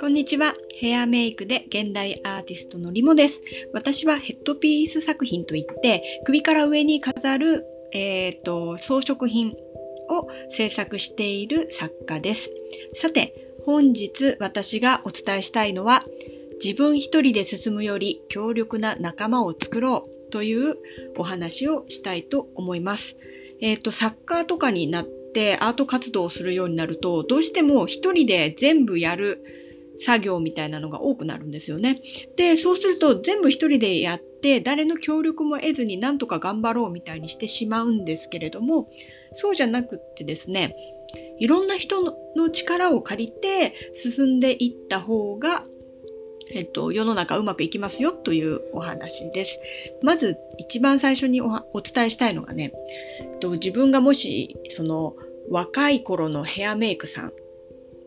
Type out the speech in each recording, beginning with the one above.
こんにちは。ヘアメイクで現代アーティストのリモです。私はヘッドピース作品といって首から上に飾る、えーと、装飾品を制作している作家です。さて、本日私がお伝えしたいのは自分一人で進むより強力な仲間を作ろうというお話をしたいと思います。えっ、ー、と、サッカーとかになってアート活動をするようになると、どうしても一人で全部やる作業みたいなのが多くなるんですよね。で、そうすると全部一人でやって誰の協力も得ずになんとか頑張ろうみたいにしてしまうんですけれども、そうじゃなくってですね、いろんな人の力を借りて進んでいった方がえっと、世の中うまくいきますよというお話です。まず一番最初におお伝えしたいのがね、えっと、自分がもしその若い頃のヘアメイクさん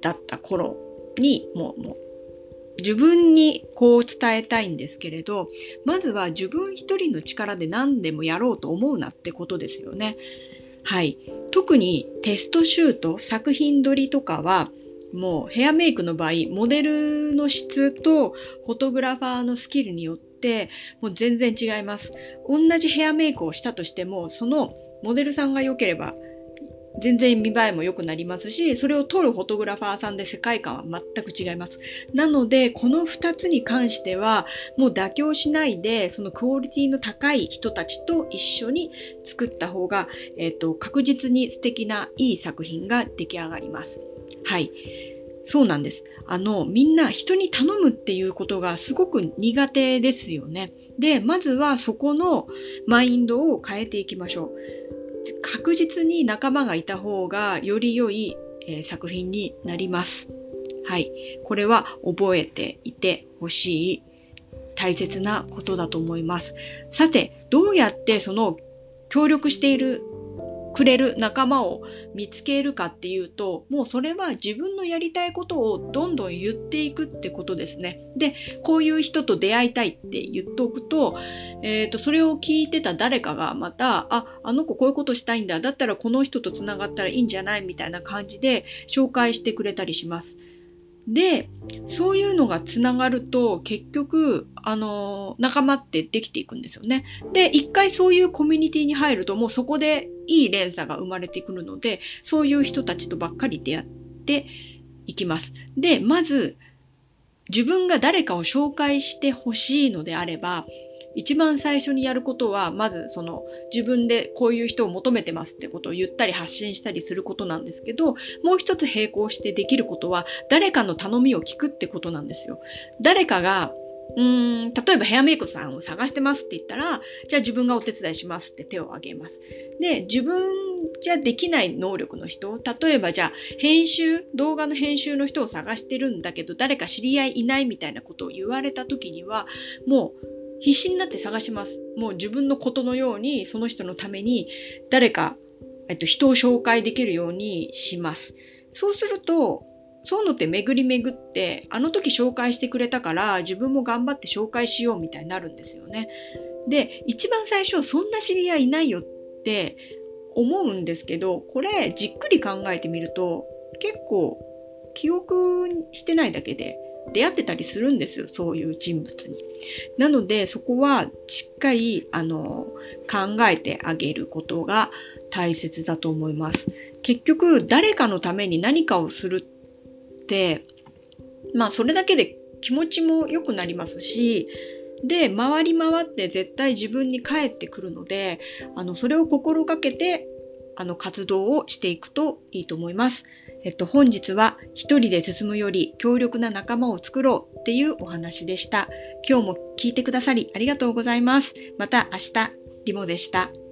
だった頃にもうもう自分にこう伝えたいんですけれど、まずは自分一人の力で何でもやろうと思うなってことですよね。はい。特にテストシュート、作品撮りとかは、もうヘアメイクの場合、モデルの質とフォトグラファーのスキルによってもう全然違います。同じヘアメイクをしたとしても、そのモデルさんが良ければ全然見栄えも良くなりますし、それを撮るフォトグラファーさんで世界観は全く違います。なので、この二つに関しては、もう妥協しないで、そのクオリティの高い人たちと一緒に作った方が、えっ、ー、と、確実に素敵ないい作品が出来上がります。はい。そうなんです。あの、みんな人に頼むっていうことがすごく苦手ですよね。で、まずはそこのマインドを変えていきましょう。確実に仲間がいた方がより良い、えー、作品になります。はい。これは覚えていてほしい大切なことだと思います。さて、どうやってその協力しているくれる仲間を見つけるかっていうと、もうそれは自分のやりたいことをどんどん言っていくってことですね。で、こういう人と出会いたいって言っておくと、え、ー、と、それを聞いてた誰かがまた、あ、あの子こういうことしたいんだ。だったらこの人とつながったらいいんじゃない？みたいな感じで紹介してくれたりします。で、そういうのがつながると、結局、あの、仲間ってできていくんですよね。で、一回そういうコミュニティに入ると、もうそこでいい連鎖が生まれてくるので、そういう人たちとばっかり出会っていきます。で、まず、自分が誰かを紹介してほしいのであれば、一番最初にやることは、まずその自分でこういう人を求めてますってことを言ったり発信したりすることなんですけど、もう一つ並行してできることは、誰かの頼みを聞くってことなんですよ。誰かが、うーん、例えばヘアメイクさんを探してますって言ったら、じゃあ自分がお手伝いしますって手を挙げます。で、自分じゃできない能力の人、例えばじゃあ編集、動画の編集の人を探してるんだけど、誰か知り合いいないみたいなことを言われた時には、もう必死になって探します。もう自分のことのように、その人のために誰か、えっと、人を紹介できるようにします。そうすると、そういうのって巡り巡って、あの時紹介してくれたから自分も頑張って紹介しようみたいになるんですよね。で、一番最初、そんな知り合いいないよって思うんですけど、これじっくり考えてみると、結構記憶してないだけで、出会ってたりするんですよ。そういう人物に。なので、そこはしっかり、あの、考えてあげることが大切だと思います。結局、誰かのために何かをするって、まあ、それだけで気持ちも良くなりますし、で、回り回って絶対自分に返ってくるので、あの、それを心がけて、あの、活動をしていくといいと思います。えっと、本日は一人で進むより強力な仲間を作ろうっていうお話でした。今日も聞いてくださりありがとうございます。また明日、リモでした。